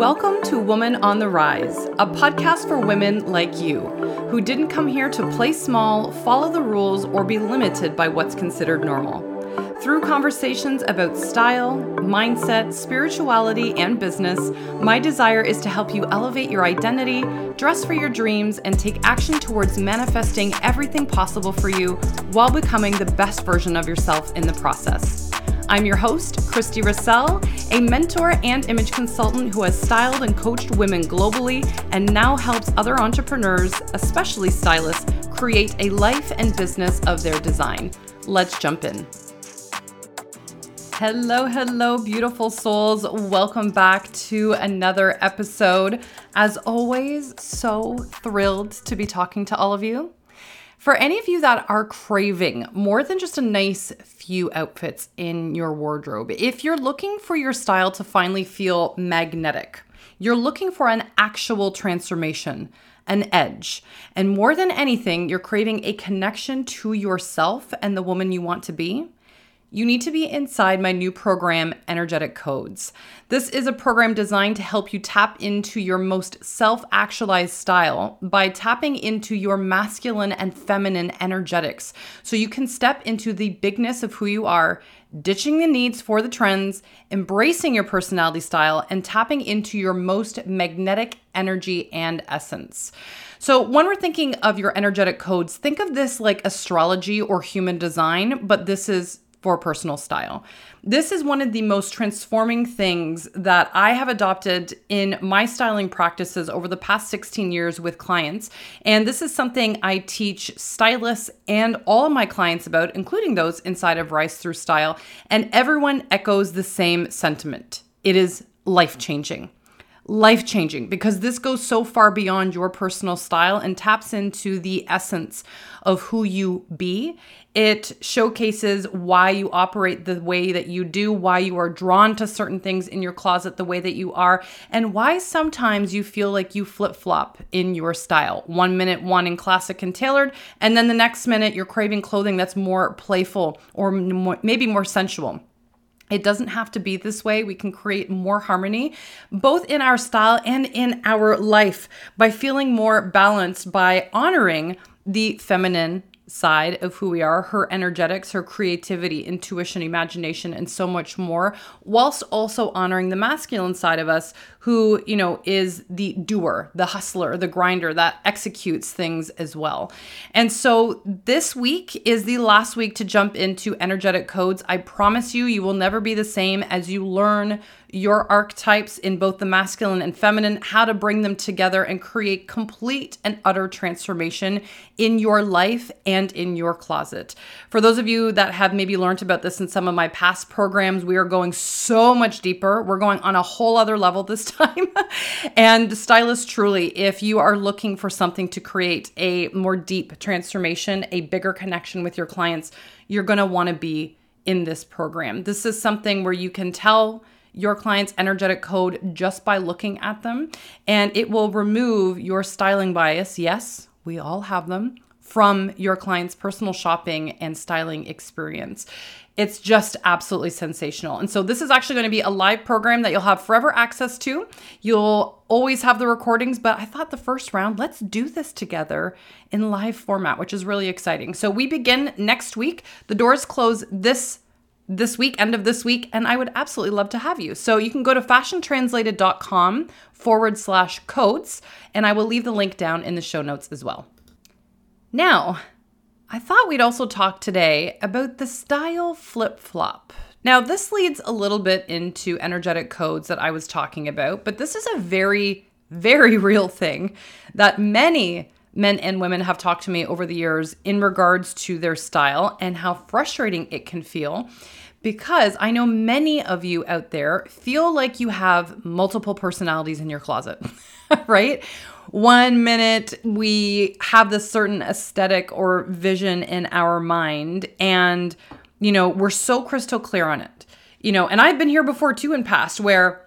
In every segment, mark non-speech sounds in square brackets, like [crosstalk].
Welcome to Woman on the Rise, a podcast for women like you who didn't come here to play small, follow the rules, or be limited by what's considered normal. Through conversations about style, mindset, spirituality, and business, my desire is to help you elevate your identity, dress for your dreams, and take action towards manifesting everything possible for you while becoming the best version of yourself in the process. I'm your host, Christie Ressel, a mentor and image consultant who has styled and coached women globally and now helps other entrepreneurs, especially stylists, create a life and business of their design. Let's jump in. Hello, hello, beautiful souls. Welcome back to another episode. As always, so thrilled to be talking to all of you. For any of you that are craving more than just a nice few outfits in your wardrobe, if you're looking for your style to finally feel magnetic, you're looking for an actual transformation, an edge, and more than anything, you're craving a connection to yourself and the woman you want to be, you need to be inside my new program, Energetic Codes. This is a program designed to help you tap into your most self actualized style by tapping into your masculine and feminine energetics so you can step into the bigness of who you are, ditching the needs for the trends, embracing your personality style, and tapping into your most magnetic energy and essence. So, when we're thinking of your energetic codes, think of this like astrology or human design, but this is for personal style. This is one of the most transforming things that I have adopted in my styling practices over the past 16 years with clients. And this is something I teach stylists and all of my clients about, including those inside of Rise Through Style. And everyone echoes the same sentiment it is life changing life changing because this goes so far beyond your personal style and taps into the essence of who you be. It showcases why you operate the way that you do, why you are drawn to certain things in your closet the way that you are, and why sometimes you feel like you flip flop in your style. One minute wanting classic and tailored, and then the next minute you're craving clothing that's more playful or maybe more sensual. It doesn't have to be this way. We can create more harmony, both in our style and in our life, by feeling more balanced, by honoring the feminine side of who we are, her energetics, her creativity, intuition, imagination, and so much more, whilst also honoring the masculine side of us, who, you know, is the doer, the hustler, the grinder that executes things as well. And so this week is the last week to jump into energetic codes. I promise you, you will never be the same as you learn your archetypes in both the masculine and feminine, how to bring them together and create complete and utter transformation in your life and in your closet. For those of you that have maybe learned about this in some of my past programs, we are going so much deeper. We're going on a whole other level this [laughs] time. and stylist truly, if you are looking for something to create a more deep transformation, a bigger connection with your clients, you're going to want to be in this program. This is something where you can tell your client's energetic code just by looking at them, and it will remove your styling bias. Yes, we all have them from your client's personal shopping and styling experience. It's just absolutely sensational. And so, this is actually going to be a live program that you'll have forever access to. You'll always have the recordings, but I thought the first round, let's do this together in live format, which is really exciting. So, we begin next week. The doors close this this week, end of this week, and I would absolutely love to have you. So you can go to fashiontranslated.com forward slash codes, and I will leave the link down in the show notes as well. Now, I thought we'd also talk today about the style flip flop. Now, this leads a little bit into energetic codes that I was talking about, but this is a very, very [laughs] real thing that many men and women have talked to me over the years in regards to their style and how frustrating it can feel because I know many of you out there feel like you have multiple personalities in your closet, [laughs] right? One minute we have this certain aesthetic or vision in our mind, and you know, we're so crystal clear on it. You know, and I've been here before too in past where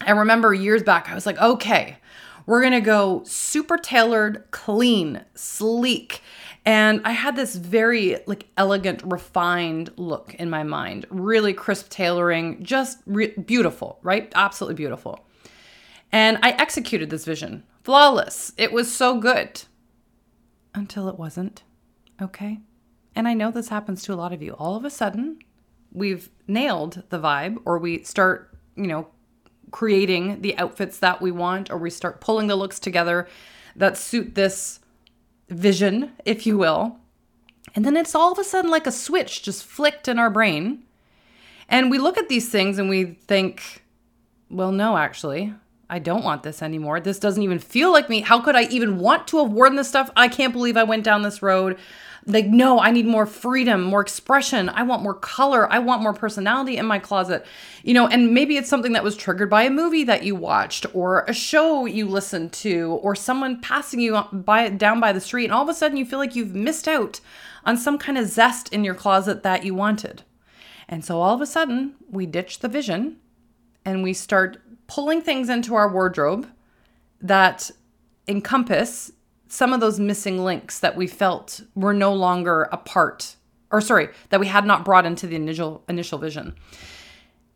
I remember years back, I was like, okay, we're gonna go super tailored, clean, sleek. And I had this very like elegant, refined look in my mind, really crisp tailoring, just re- beautiful, right? Absolutely beautiful. And I executed this vision. Flawless. It was so good. Until it wasn't. Okay. And I know this happens to a lot of you. All of a sudden, we've nailed the vibe, or we start, you know, creating the outfits that we want, or we start pulling the looks together that suit this vision, if you will. And then it's all of a sudden like a switch just flicked in our brain. And we look at these things and we think, well, no, actually, I don't want this anymore. This doesn't even feel like me. How could I even want to have worn this stuff? I can't believe I went down this road. Like, no, I need more freedom, more expression. I want more color. I want more personality in my closet. You know, and maybe it's something that was triggered by a movie that you watched or a show you listened to or someone passing you by down by the street. And all of a sudden you feel like you've missed out on some kind of zest in your closet that you wanted. And so all of a sudden we ditch the vision and we start pulling things into our wardrobe that encompass some of those missing links that we felt were no longer a part or sorry that we had not brought into the initial initial vision.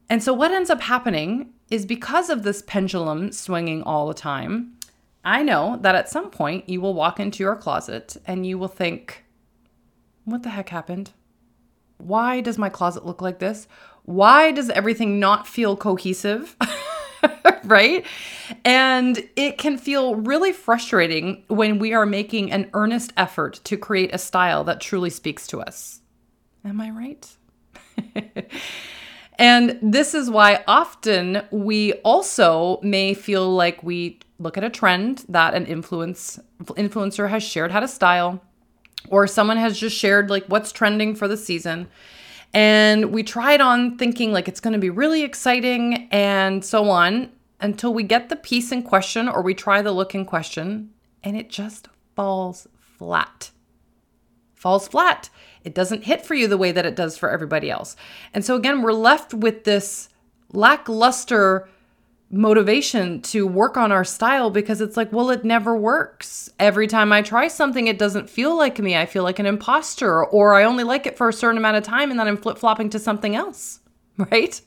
And so what ends up happening is because of this pendulum swinging all the time i know that at some point you will walk into your closet and you will think what the heck happened? Why does my closet look like this? Why does everything not feel cohesive [laughs] [laughs] right? And it can feel really frustrating when we are making an earnest effort to create a style that truly speaks to us. Am I right? [laughs] and this is why often we also may feel like we look at a trend that an influence influencer has shared how to style or someone has just shared like what's trending for the season and we it on thinking like it's going to be really exciting and so on until we get the piece in question or we try the look in question and it just falls flat. Falls flat. It doesn't hit for you the way that it does for everybody else. And so again, we're left with this lackluster motivation to work on our style because it's like, well, it never works. Every time I try something, it doesn't feel like me. I feel like an imposter, or I only like it for a certain amount of time and then I'm flip flopping to something else, [laughs] right?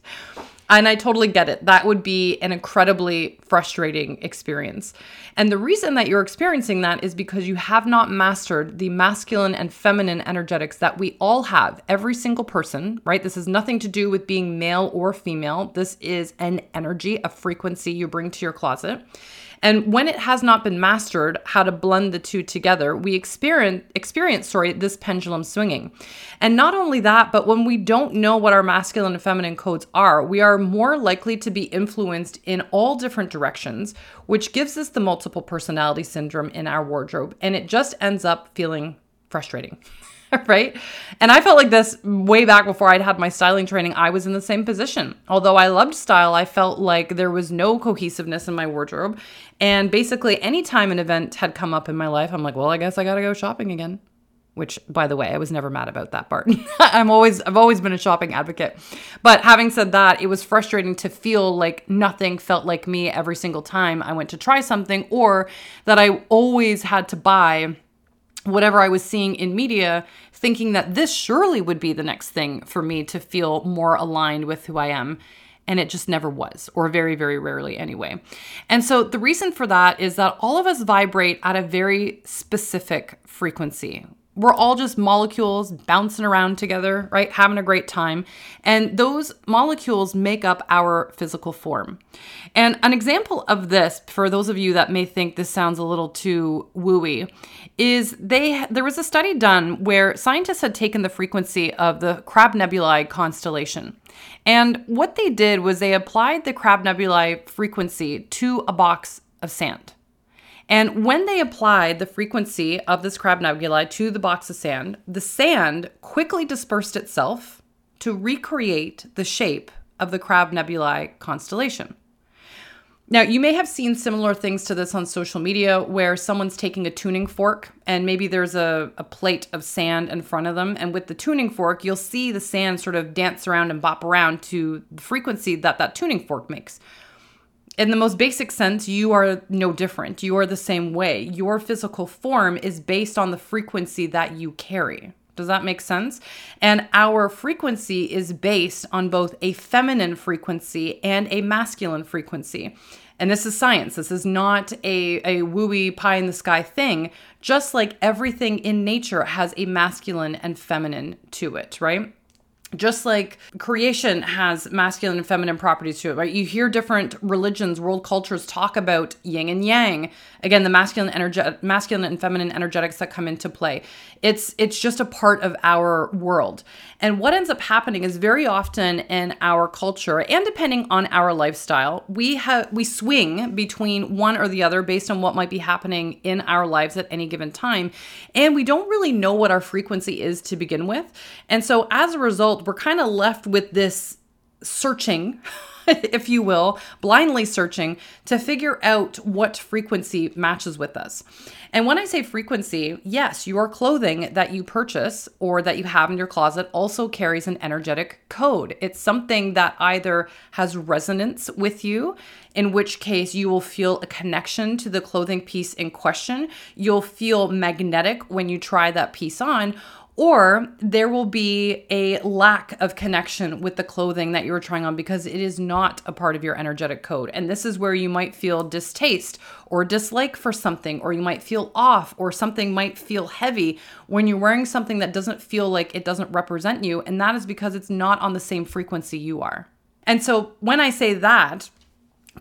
And I totally get it. That would be an incredibly frustrating experience. And the reason that you're experiencing that is because you have not mastered the masculine and feminine energetics that we all have, every single person, right? This has nothing to do with being male or female. This is an energy, a frequency you bring to your closet. And when it has not been mastered how to blend the two together, we experience experience sorry this pendulum swinging. And not only that, but when we don't know what our masculine and feminine codes are, we are more likely to be influenced in all different directions, which gives us the multiple personality syndrome in our wardrobe and it just ends up feeling frustrating. [laughs] right? And I felt like this way back before I'd had my styling training. I was in the same position. Although I loved style, I felt like there was no cohesiveness in my wardrobe. And basically, anytime an event had come up in my life, I'm like, well, I guess I got to go shopping again. Which, by the way, I was never mad about that part. [laughs] I'm always, I've always been a shopping advocate. But having said that, it was frustrating to feel like nothing felt like me every single time I went to try something, or that I always had to buy whatever I was seeing in media, thinking that this surely would be the next thing for me to feel more aligned with who I am. And it just never was, or very, very rarely anyway. And so the reason for that is that all of us vibrate at a very specific frequency. We're all just molecules bouncing around together, right? Having a great time. And those molecules make up our physical form. And an example of this, for those of you that may think this sounds a little too wooey, is they there was a study done where scientists had taken the frequency of the Crab Nebulae constellation. And what they did was they applied the Crab Nebulae frequency to a box of sand. And when they applied the frequency of this Crab Nebulae to the box of sand, the sand quickly dispersed itself to recreate the shape of the Crab Nebulae constellation. Now, you may have seen similar things to this on social media where someone's taking a tuning fork and maybe there's a, a plate of sand in front of them. And with the tuning fork, you'll see the sand sort of dance around and bop around to the frequency that that tuning fork makes. In the most basic sense, you are no different. You are the same way. Your physical form is based on the frequency that you carry. Does that make sense? And our frequency is based on both a feminine frequency and a masculine frequency. And this is science. This is not a, a wooey pie in the sky thing. Just like everything in nature has a masculine and feminine to it, right? Just like creation has masculine and feminine properties to it, right? You hear different religions, world cultures talk about yin and yang. Again, the masculine energy, masculine and feminine energetics that come into play. It's it's just a part of our world. And what ends up happening is very often in our culture and depending on our lifestyle, we have we swing between one or the other based on what might be happening in our lives at any given time, and we don't really know what our frequency is to begin with. And so as a result, we're kind of left with this searching, [laughs] if you will, blindly searching to figure out what frequency matches with us. And when I say frequency, yes, your clothing that you purchase or that you have in your closet also carries an energetic code. It's something that either has resonance with you, in which case you will feel a connection to the clothing piece in question. You'll feel magnetic when you try that piece on or there will be a lack of connection with the clothing that you're trying on because it is not a part of your energetic code. And this is where you might feel distaste or dislike for something, or you might feel off, or something might feel heavy when you're wearing something that doesn't feel like it doesn't represent you. And that is because it's not on the same frequency you are. And so when I say that,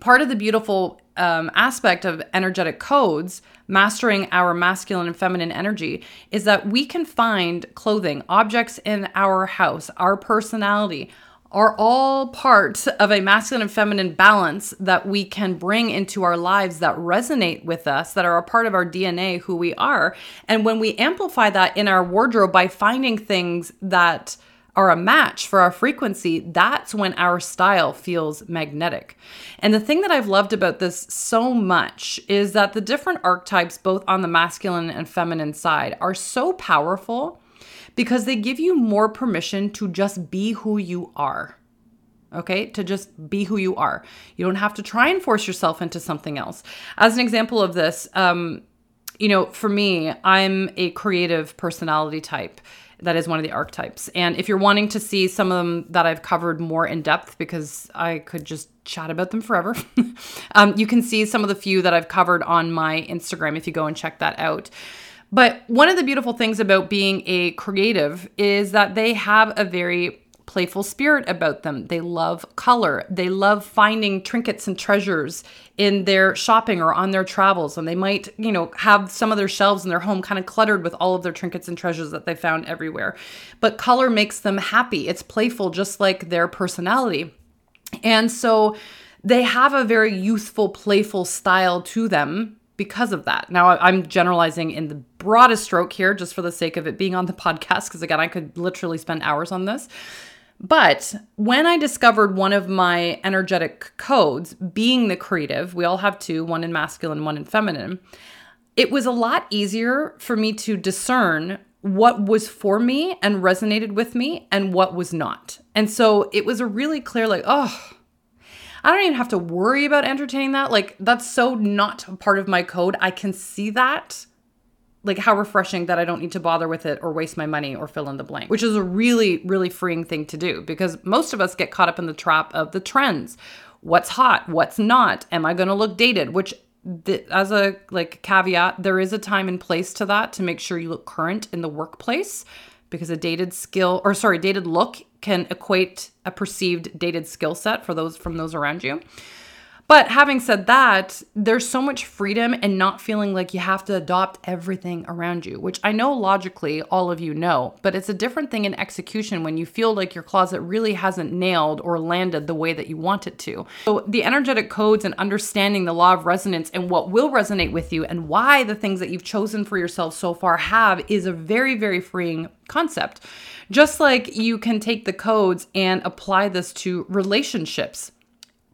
part of the beautiful um, aspect of energetic codes, mastering our masculine and feminine energy, is that we can find clothing, objects in our house, our personality, are all part of a masculine and feminine balance that we can bring into our lives that resonate with us, that are a part of our DNA, who we are. And when we amplify that in our wardrobe by finding things that are a match for our frequency, that's when our style feels magnetic. And the thing that I've loved about this so much is that the different archetypes, both on the masculine and feminine side, are so powerful because they give you more permission to just be who you are. Okay, to just be who you are. You don't have to try and force yourself into something else. As an example of this, um, you know, for me, I'm a creative personality type that is one of the archetypes. And if you're wanting to see some of them that I've covered more in depth, because I could just chat about them forever, [laughs] um, you can see some of the few that I've covered on my Instagram if you go and check that out. But one of the beautiful things about being a creative is that they have a very playful spirit about them. They love color. They love finding trinkets and treasures in their shopping or on their travels. And they might, you know, have some of their shelves in their home kind of cluttered with all of their trinkets and treasures that they found everywhere. But color makes them happy. It's playful, just like their personality. And so they have a very youthful, playful style to them because of that. Now, I'm generalizing in the broadest stroke here, just for the sake of it being on the [laughs] podcast, because again, I could literally spend hours on this. But when I discovered one of my energetic codes, being the creative, we all have two, one in masculine, one in feminine, it was a lot easier for me to discern what was for me and resonated with me and what was not. And so it was a really clear, like, oh, I don't even have to worry about entertaining that. Like, that's so not part of my code. I can see that like how refreshing that I don't need to bother with it or waste my money or fill in the blank, which is a really, really freeing thing to do because most of us get caught up in the trap of the trends. What's hot? What's not? Am I going to look dated? Which, as a like caveat, there is a time and place to that to make sure you look current in the workplace because a dated skill or sorry, dated look can equate a perceived dated skill set for those from those around you. But having said that, there's so much freedom and not feeling like you have to adopt everything around you, which I know logically all of you know, but it's a different thing in execution when you feel like your closet really hasn't nailed or landed the way that you want it to. So, the energetic codes and understanding the law of resonance and what will resonate with you and why the things that you've chosen for yourself so far have is a very, very freeing concept. Just like you can take the codes and apply this to relationships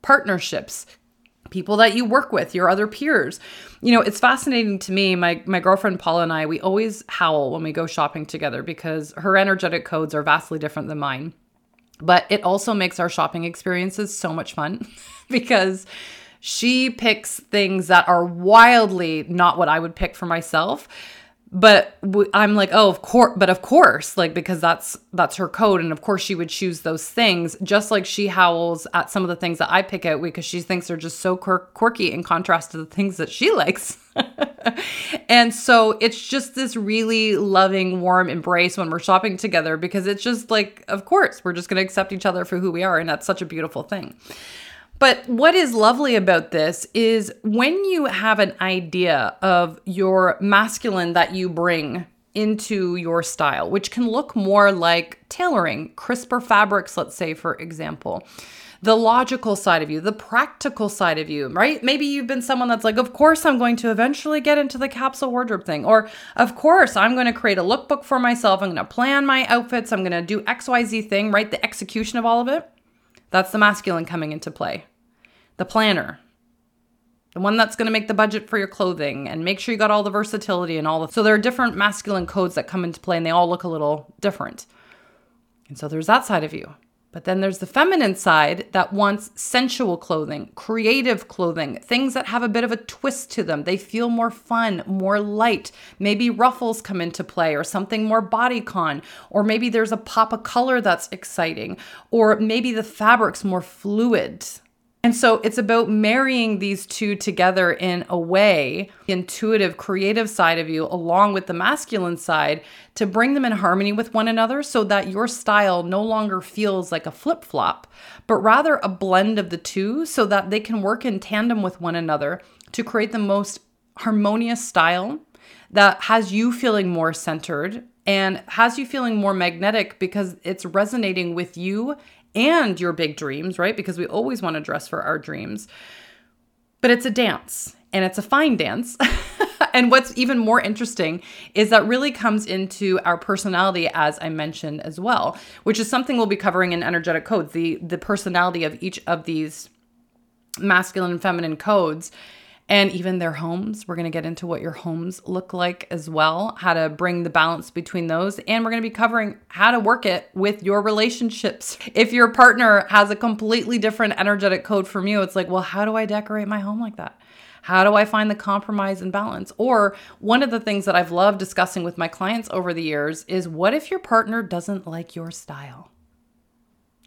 partnerships, people that you work with, your other peers. You know, it's fascinating to me. My my girlfriend Paula and I, we always howl when we go shopping together because her energetic codes are vastly different than mine. But it also makes our shopping experiences so much fun [laughs] because she picks things that are wildly not what I would pick for myself. But i'm like oh of course but of course like because that's that's her code and of course she would choose those things. Just like she howls at some of the things that i pick out because she thinks they're just so quir- quirky in contrast to the things that she likes. [laughs] And so it's just this really loving warm embrace when we're shopping together because it's just like of course we're just going to accept each other for who we are and that's such a beautiful thing but what is lovely about this is when you have an idea of your masculine that you bring into your style, which can look more like tailoring, crisper fabrics, let's say, for example. The logical side of you, the practical side of you, right? Maybe you've been someone that's like, of course, I'm going to eventually get into the capsule wardrobe thing. Or, of course, I'm going to create a lookbook for myself. I'm going to plan my outfits. I'm going to do XYZ thing, right? The execution of all of it. That's the masculine coming into play. The planner, the one that's going to make the budget for your clothing and make sure you got all the versatility and all the. So there are different masculine codes that come into play and they all look a little different. And so there's that side of you. But then there's the feminine side that wants sensual clothing, creative clothing, things that have a bit of a twist to them. They feel more fun, more light. Maybe ruffles come into play or something more bodycon, or maybe there's a pop of color that's exciting, or maybe the fabric's more fluid. And so it's about marrying these two together in a way, intuitive, creative side of you, along with the masculine side, to bring them in harmony with one another so that your style no longer feels like a flip flop, but rather a blend of the two so that they can work in tandem with one another to create the most harmonious style that has you feeling more centered and has you feeling more magnetic because it's resonating with you and your big dreams, right? Because we always want to dress for our dreams. But it's a dance and it's a fine dance. [laughs] and what's even more interesting is that really comes into our personality as I mentioned as well, which is something we'll be covering in energetic codes, the the personality of each of these masculine and feminine codes and even their homes. We're going to get into what your homes look like as well, how to bring the balance between those. And we're going to be covering how to work it with your relationships. If your partner has a completely different energetic code from you, it's like, well, how do I decorate my home like that? How do I find the compromise and balance? Or one of the things that I've loved discussing with my clients over the years is what if your partner doesn't like your style?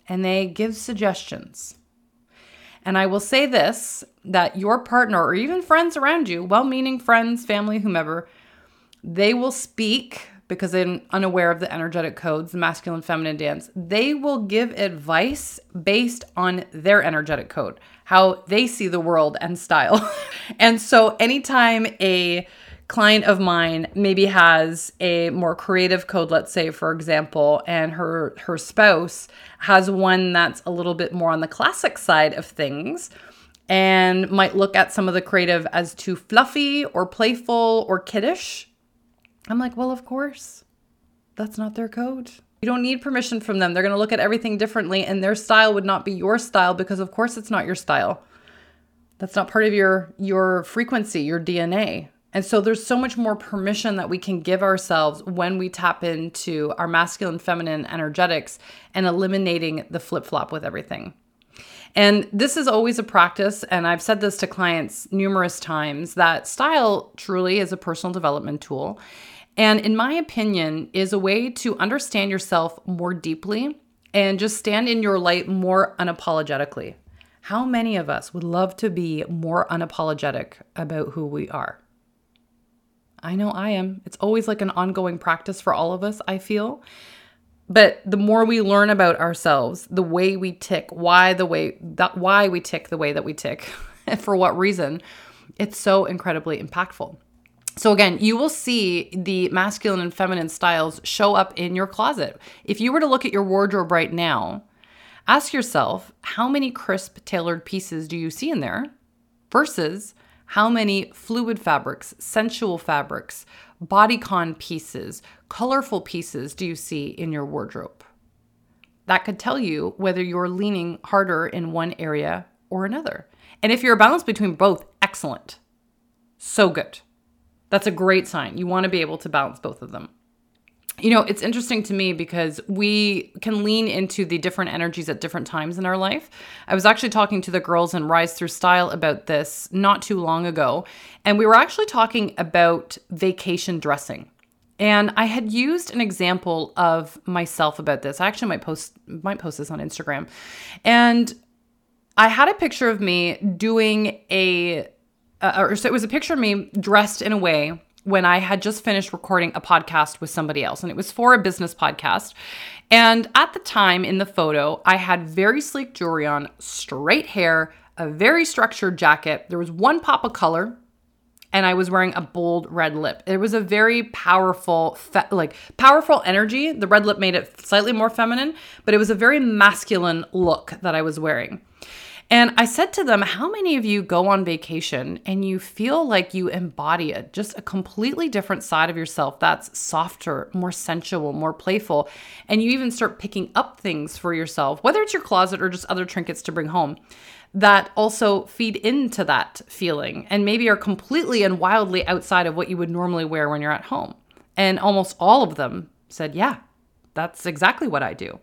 And they give suggestions. And I will say this that your partner or even friends around you, well meaning friends, family, whomever, they will speak because they're unaware of the energetic codes, the masculine feminine dance. They will give advice based on their energetic code, how they see the world and style. [laughs] and so anytime a client of mine maybe has a more creative code let's say for example and her her spouse has one that's a little bit more on the classic side of things and might look at some of the creative as too fluffy or playful or kiddish. I'm like well of course. That's not their code. You don't need permission from them. They're going to look at everything differently and their style would not be your style because of course it's not your style. That's not part of your your frequency your dna and so there's so much more permission that we can give ourselves when we tap into our masculine feminine energetics and eliminating the flip flop with everything. And this is always a practice. And I've said this to clients numerous times that style truly is a personal development tool. And in my opinion, is a way to understand yourself more deeply and just stand in your light more unapologetically. How many of us would love to be more unapologetic about who we are? I know I am. It's always like an ongoing practice for all of us, I feel. But the more we learn about ourselves, the way we tick, why the way that why we tick the way that we tick, and [laughs] for what reason, it's so incredibly impactful. So again, you will see the masculine and feminine styles show up in your closet. If you were to look at your wardrobe right now, ask yourself, how many crisp tailored pieces do you see in there versus how many fluid fabrics, sensual fabrics, bodycon pieces, colorful pieces do you see in your wardrobe? That could tell you whether you're leaning harder in one area or another. And if you're a balance between both, excellent. So good. That's a great sign. You want to be able to balance both of them. You know, it's interesting to me because we can lean into the different energies at different times in our life. I was actually talking to the girls in Rise Through Style about this not too long ago, and we were actually talking about vacation dressing. And I had used an example of myself about this. I actually might post might post this on Instagram. And I had a picture of me doing a uh, or so it was a picture of me dressed in a way when I had just finished recording a podcast with somebody else, and it was for a business podcast. And at the time in the photo, I had very sleek jewelry on, straight hair, a very structured jacket. There was one pop of color, and I was wearing a bold red lip. It was a very powerful, fe- like powerful energy. The red lip made it slightly more feminine, but it was a very masculine look that I was wearing. And I said to them, How many of you go on vacation and you feel like you embody a, just a completely different side of yourself that's softer, more sensual, more playful? And you even start picking up things for yourself, whether it's your closet or just other trinkets to bring home, that also feed into that feeling and maybe are completely and wildly outside of what you would normally wear when you're at home. And almost all of them said, Yeah, that's exactly what I do.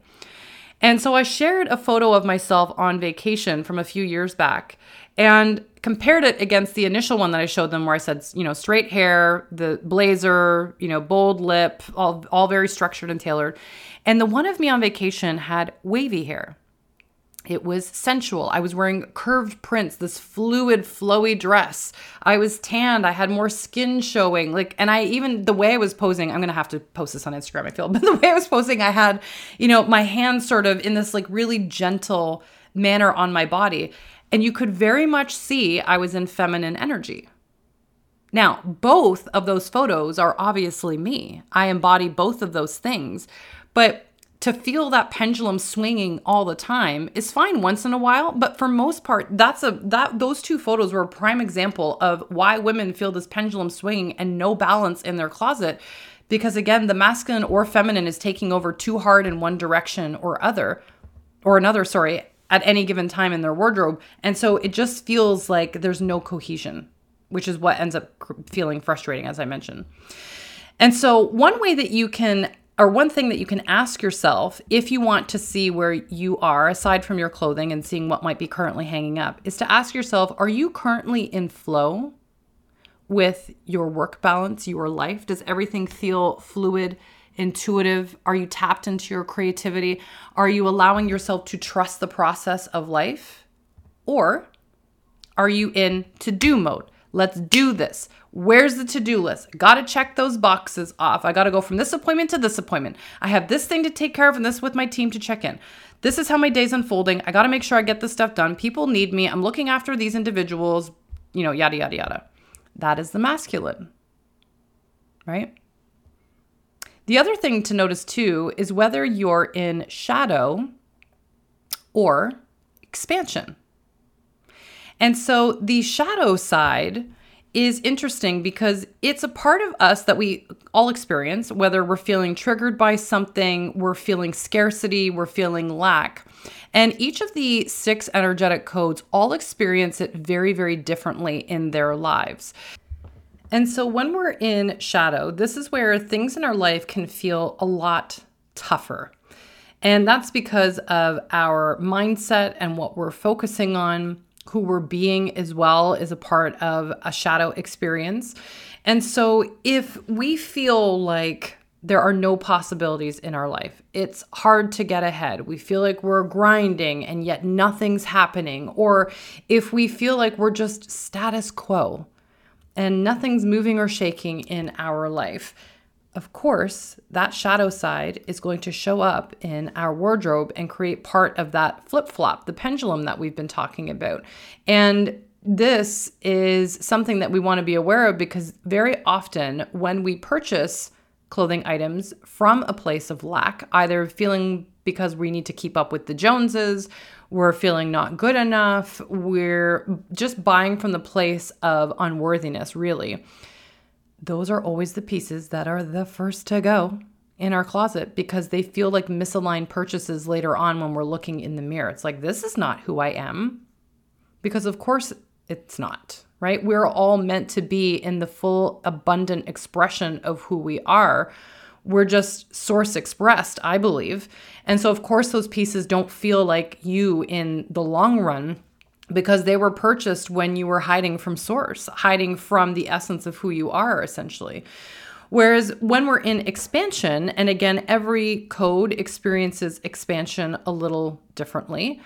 And so I shared a photo of myself on vacation from a few years back and compared it against the initial one that I showed them where I said, you know, straight hair, the blazer, you know, bold lip, all all very structured and tailored. And the one of me on vacation had wavy hair. It was sensual. I was wearing curved prints, this fluid, flowy dress. I was tanned. I had more skin showing. Like, and I even the way I was posing, I'm gonna have to post this on Instagram, I feel, [laughs] but the way I was posing, I had, you know, my hands sort of in this like really gentle manner on my body. And you could very much see I was in feminine energy. Now, both of those photos are obviously me. I embody both of those things. But to feel that pendulum swinging all the time is fine once in a while but for most part that's a that those two photos were a prime example of why women feel this pendulum swinging and no balance in their closet because again the masculine or feminine is taking over too hard in one direction or other or another sorry at any given time in their wardrobe. And so it just feels like there's no cohesion which is what ends up feeling frustrating as i mentioned. And so one way that you can or one thing that you can ask yourself if you want to see where you are, aside from your clothing and seeing what might be currently hanging up, is to ask yourself Are you currently in flow with your work balance, your life? Does everything feel fluid, intuitive? Are you tapped into your creativity? Are you allowing yourself to trust the process of life? Or are you in to do mode? Let's do this. Where's the to do list? Got to check those boxes off. I got to go from this appointment to this appointment. I have this thing to take care of and this with my team to check in. This is how my day's unfolding. I got to make sure I get this stuff done. People need me. I'm looking after these individuals, you know, yada, yada, yada. That is the masculine, right? The other thing to notice too is whether you're in shadow or expansion. And so the shadow side is interesting because it's a part of us that we all experience, whether we're feeling triggered by something, we're feeling scarcity, we're feeling lack. And each of the six energetic codes all experience it very, very differently in their lives. And so when we're in shadow, this is where things in our life can feel a lot tougher. And that's because of our mindset and what we're focusing on who we're being as well is a part of a shadow experience. And so if we feel like there are no possibilities in our life, it's hard to get ahead. We feel like we're grinding and yet nothing's happening. Or if we feel like we're just status quo and nothing's moving or shaking in our life, of course, that shadow side is going to show up in our wardrobe and create part of that flip flop, the pendulum that we've been talking about. And this is something that we want to be aware of because very often when we purchase clothing items from a place of lack, either feeling because we need to keep up with the Joneses, we're feeling not good enough, we're just buying from the place of unworthiness, really those are always the pieces that are the first to go in our closet because they feel like misaligned purchases later on when we're looking in the mirror. It's like, this is not who I am. Because, of course, it's not, right? We're all meant to be in the full, abundant expression of who we are We're just source expressed, I believe. And so, of course, those pieces don't feel like you in the long run because they were purchased when you were hiding from source, hiding from the essence of who you are, essentially. Whereas when we're in expansion, and again, every code experiences expansion a little differently.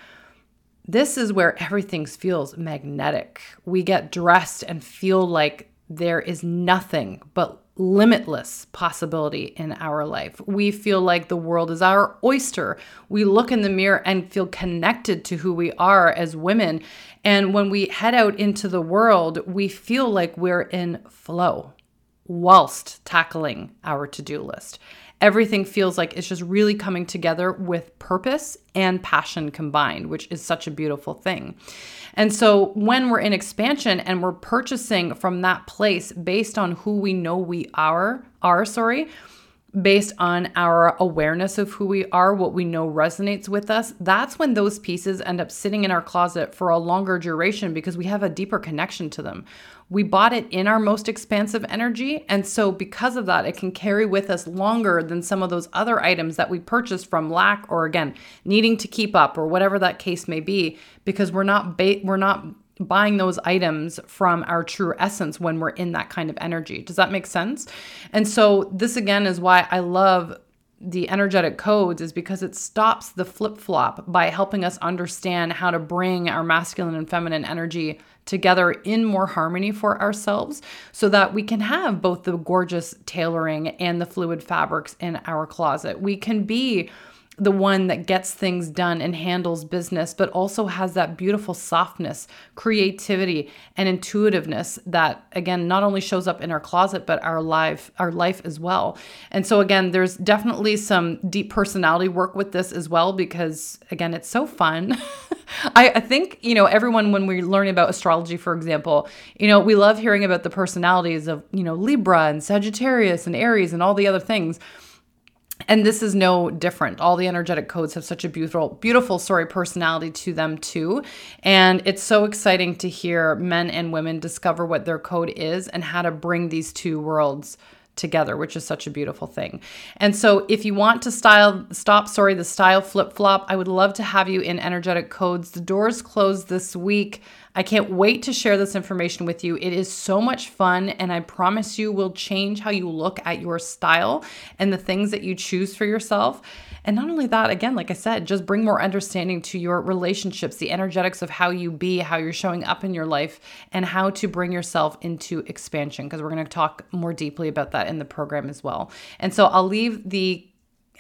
This is where everything feels magnetic. We get dressed and feel like there is nothing but limitless possibility in our life. We feel like the world is our oyster. We look in the mirror and feel connected to who we are as women. And when we head out into the world, we feel like we're in flow whilst tackling our to do list. Everything feels like it's just really coming together with purpose and passion combined, which is such a beautiful thing. And so when we're in expansion and we're purchasing from that place based on who we know we are, are sorry, based on our awareness of who we are, what we know resonates with us, that's when those pieces end up sitting in our closet for a longer duration because we have a deeper connection to them. We bought it in our most expansive energy. And so, because of that, it can carry with us longer than some of those other items that we purchased from lack or, again, needing to keep up or whatever that case may be, because we're not, ba- we're not buying those items from our true essence when we're in that kind of energy. Does that make sense? And so, this again is why I love the energetic codes is because it stops the flip flop by helping us understand how to bring our masculine and feminine energy together in more harmony for ourselves so that we can have both the gorgeous tailoring and the fluid fabrics in our closet. We can be the one that gets things done and handles business, but also has that beautiful softness, creativity, and intuitiveness that again not only shows up in our closet but our life, our life as well. And so again, there's definitely some deep personality work with this as well because again, it's so fun. [laughs] I, I think you know everyone when we learn about astrology, for example, you know we love hearing about the personalities of you know Libra and Sagittarius and Aries and all the other things and this is no different. All the energetic codes have such a beautiful beautiful story personality to them too. And it's so exciting to hear men and women discover what their code is and how to bring these two worlds together which is such a beautiful thing and so if you want to style stop sorry the style flip flop i would love to have you in energetic codes the doors close this week I can't wait to share this information with you. It is so much fun, and I promise you will change how you look at your style and the things that you choose for yourself. And not only that, again, like I said, just bring more understanding to your relationships, the energetics of how you be, how you're showing up in your life, and how to bring yourself into expansion, because we're going to talk more deeply about that in the program as well. And so I'll leave the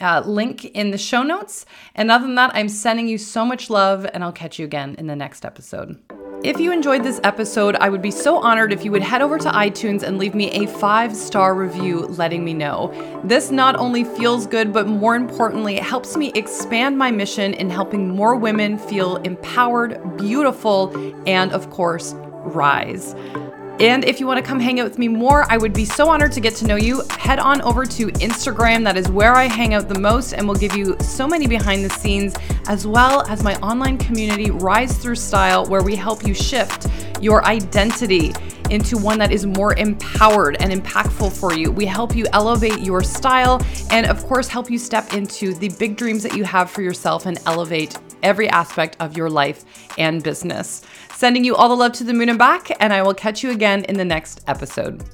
uh, link in the show notes. And other than that, I'm sending you so much love, and I'll catch you again in the next episode. If you enjoyed this episode, I would be so honored if you would head over to iTunes and leave me a five star review letting me know. This not only feels good, but more importantly, it helps me expand my mission in helping more women feel empowered, beautiful, and of course, rise. And if you want to come hang out with me more, I would be so honored to get to know you. Head on over to Instagram. That is where I hang out the most and will give you so many behind the scenes, as well as my online community, Rise Through Style, where we help you shift your identity into one that is more empowered and impactful for you. We help you elevate your style and, of course, help you step into the big dreams that you have for yourself and elevate every aspect of your life and business. Sending you all the love to the moon and back, and I will catch you again in the next episode.